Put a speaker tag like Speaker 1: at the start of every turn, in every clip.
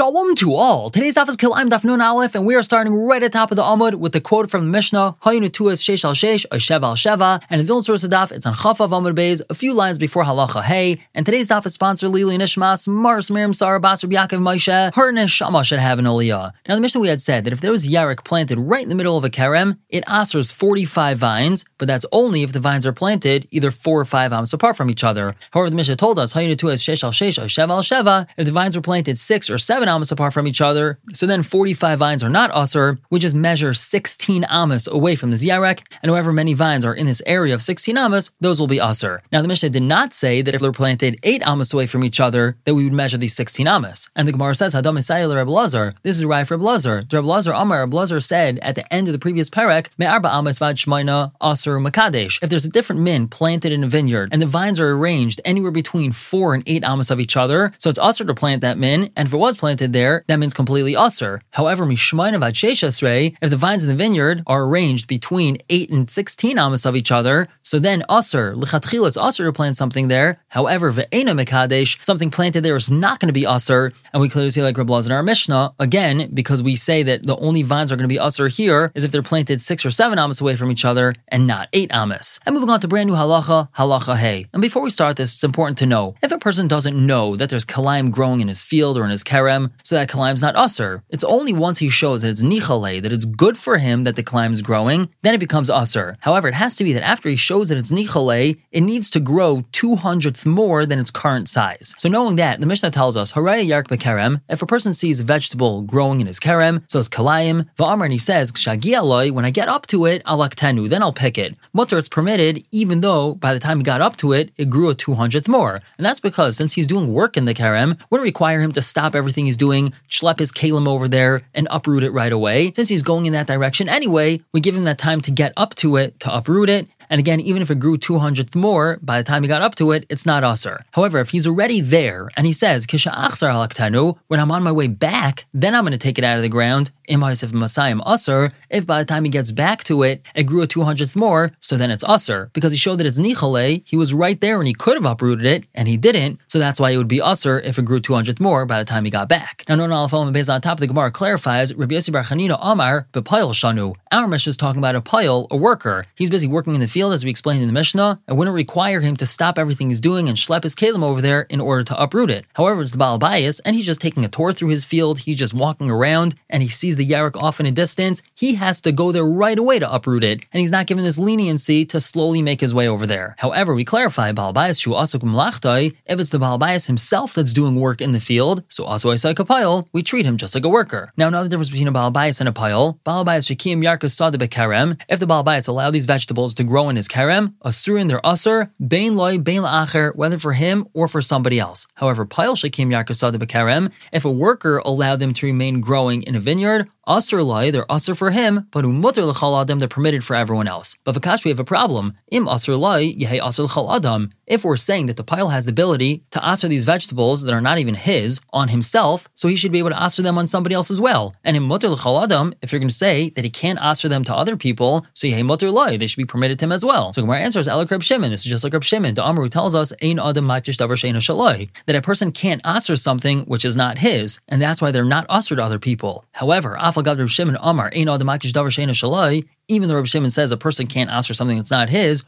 Speaker 1: Shalom to all. Today's Office Kilayim Dafnun Aleph, and we are starting right at the top of the Amud with the quote from the Mishnah, Hayunatu is Shesh al Shesh, sheva al Sheva, and in Vilna Source Daf, it's on Chaf of Amud Beis, a few lines before Halacha Hey, and today's Daf is sponsored Lili Nishmas, Mars Miriam Sarah Basr Yaakov Moshe, her Shama should have an Aliyah. Now, the Mishnah we had said that if there was Yarek planted right in the middle of a Kerem, it asers 45 vines, but that's only if the vines are planted either 4 or 5 ams apart from each other. However, the Mishnah told us, Hayunatu is Shesh al Shesh, sheva al Sheva, if the vines were planted 6 or 7 amas apart from each other. So then 45 vines are not usr, which is measure 16 amas away from the ziyarek, and however many vines are in this area of 16 amas, those will be usr. Now the Mishnah did not say that if they're planted 8 amas away from each other, that we would measure these 16 amas. And the Gemara says, Hadam Isayel Reb Lazar, this is right for Reb Lazar. Reb Lazar Amar, Reb Lazar said at the end of the previous parak, Me'arba amas vad shmaina asur makadesh. If there's a different min planted in a vineyard, and the vines are arranged anywhere between 4 and 8 amas of each other, so it's usr to plant that min, and if it was planted there, that means completely usr. However, mishmainav sheshasrei, if the vines in the vineyard are arranged between 8 and 16 amos of each other, so then usr, lichatchil, it's usr to plant something there. However, ve'ena mekadesh, something planted there is not going to be usr, and we clearly see like Reb in our Mishnah, again, because we say that the only vines are going to be usr here is if they're planted 6 or 7 amos away from each other, and not 8 amos. And moving on to brand new halacha, halacha hey. And before we start this, it's important to know, if a person doesn't know that there's kalaim growing in his field or in his kerem, so that kalaim's not usr. It's only once he shows that it's nichale, that it's good for him that the kalaim is growing, then it becomes usr. However, it has to be that after he shows that it's nichale, it needs to grow two hundredths more than its current size. So knowing that, the Mishnah tells us, Haray yark bekerem, if a person sees a vegetable growing in his kerem, so it's kalaim, va'amr, and he says, Kshagi aloi, when I get up to it, alaktenu, then I'll pick it. Mutter, it's permitted, even though by the time he got up to it, it grew a two hundredth more. And that's because since he's doing work in the kerem, wouldn't require him to stop everything he's doing, schlep his kalim over there, and uproot it right away. Since he's going in that direction anyway, we give him that time to get up to it, to uproot it, and again, even if it grew 200th more, by the time he got up to it, it's not usr. However, if he's already there and he says, when I'm on my way back, then I'm going to take it out of the ground, Masayim usr, if by the time he gets back to it, it grew a 200th more, so then it's usr. Because he showed that it's nichale, he was right there and he could have uprooted it, and he didn't, so that's why it would be usr if it grew 200th more by the time he got back. Now, no, no, based on top of the Gemara clarifies, Rabbi Yossi Bar Chanina Amar, Shanu. Our Mishnah is talking about a poel, a worker. He's busy working in the field as we explained in the Mishnah, and wouldn't require him to stop everything he's doing and schlep his kalim over there in order to uproot it. However, it's the Baal bias, and he's just taking a tour through his field, he's just walking around, and he sees the Yarek off in a distance, he has to go there right away to uproot it, and he's not given this leniency to slowly make his way over there. However, we clarify Baal bias shu asukum lachtai, if it's the Baal bias himself that's doing work in the field, so also I poel, we treat him just like a worker. Now, another difference between a Baal bias and a poel, Baal bias shakim yarkas sada bekarem, if the Baal bias allow these vegetables to grow in his karem, asurin they're usur, bain loy, bain la'acher, whether for him or for somebody else. However, poel shekim yarkasad bekarem, if a worker allowed them to remain growing in a vineyard, Asr lai, they're asr for him, but um umutter l'chal adam, they're permitted for everyone else. But v'kash, we have a problem. Im asr lai, yehei asr l'chal adam. If we're saying that the poel has the ability to asr these vegetables that are not even his on himself, so he should be able to asr them on somebody else as well. And in mutter l'chal adam, if you're going to say that he can't asr them to other people, so yehei mutter lai, they should be permitted to him as well. So Gemara answers, Elak Reb Shimon. This is just like Reb Shimon. The Amru tells us, Ein adam matish davar shaloi, that a person can't asr something which is not his, and that's why they're not asr to other people. However, Afal Reb Shimon Amar, Ein Adam Davar Sheina Shalai, even though Rabbi Shimon says a person can't ask for something that's not his,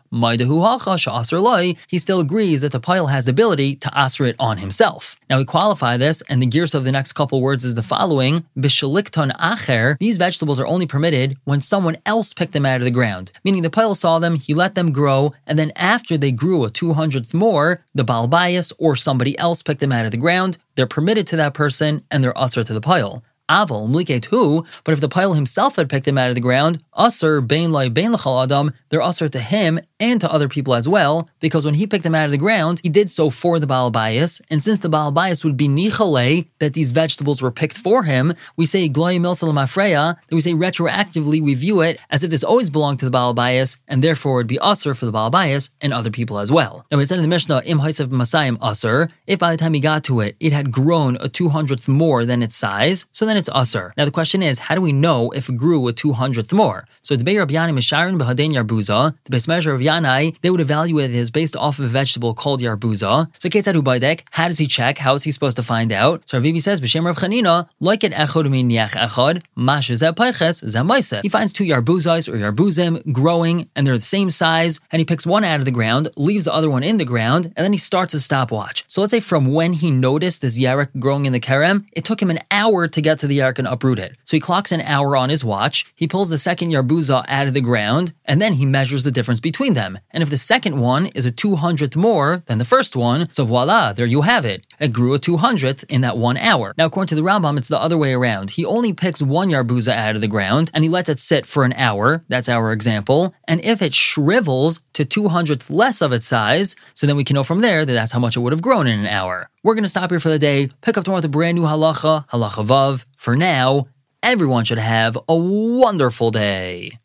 Speaker 1: he still agrees that the poel has the ability to answer it on himself. Now we qualify this, and the gears of the next couple words is the following: Bishalikton acher. These vegetables are only permitted when someone else picked them out of the ground. Meaning the poel saw them, he let them grow, and then after they grew a two hundredth more, the balbias or somebody else picked them out of the ground. They're permitted to that person, and they're usher to the pile. Aval, Mliket who, but if the poel himself had picked them out of the ground, Usr, Bain Lai, Bain Lachal Adam, they're Usr to him and to other people as well, because when he picked them out of the ground, he did so for the Baal Bias, and since the Baal Bias would be Nichale, that these vegetables were picked for him, we say Gloy Milsalam Afreya, that we say retroactively we view it as if this always belonged to the Baal Bias, and therefore it'd be Usr for the Baal Bias and other people as well. Now we said in the Mishnah, Im Haisav Masayim Usr, if by the time he got to it, it had grown a 200th more than its size, so then usr. Now the question is, how do we know if it grew a two hundredth more? So the Beir Yanim Misharin B'Hadein Yarbuza, the base measure of Yanai, they would evaluate it as based off of a vegetable called Yarbuza. So Ketzad Ubaidek, how does he check? How is he supposed to find out? So Rabbi says, B'Shem Rav Chanina, like it Echad Min Yach Echad, Masha Zeh Paiches, Zeh He finds two Yarbuzais or Yarbuzim growing, and they're the same size, and he picks one out of the ground, leaves the other one in the ground, and then he starts a stopwatch. So let's say from when he noticed this Yarek growing in the Kerem, it took him an hour to get to the Yarek and uproot it. So he clocks an hour on his watch, he pulls the second Yarbuza out of the ground, and then he measures the difference between them. And if the second one is a 200th more than the first one, so voila, there you have it. It grew a 200th in that one hour. Now, according to the Rambam, it's the other way around. He only picks one Yarbuza out of the ground, and he lets it sit for an hour. That's our example. And if it shrivels to 200th less of its size, so then we can know from there that that's how much it would have grown in an hour. We're going to stop here for the day, pick up tomorrow with a brand new halacha, halacha vav. For now, everyone should have a wonderful day.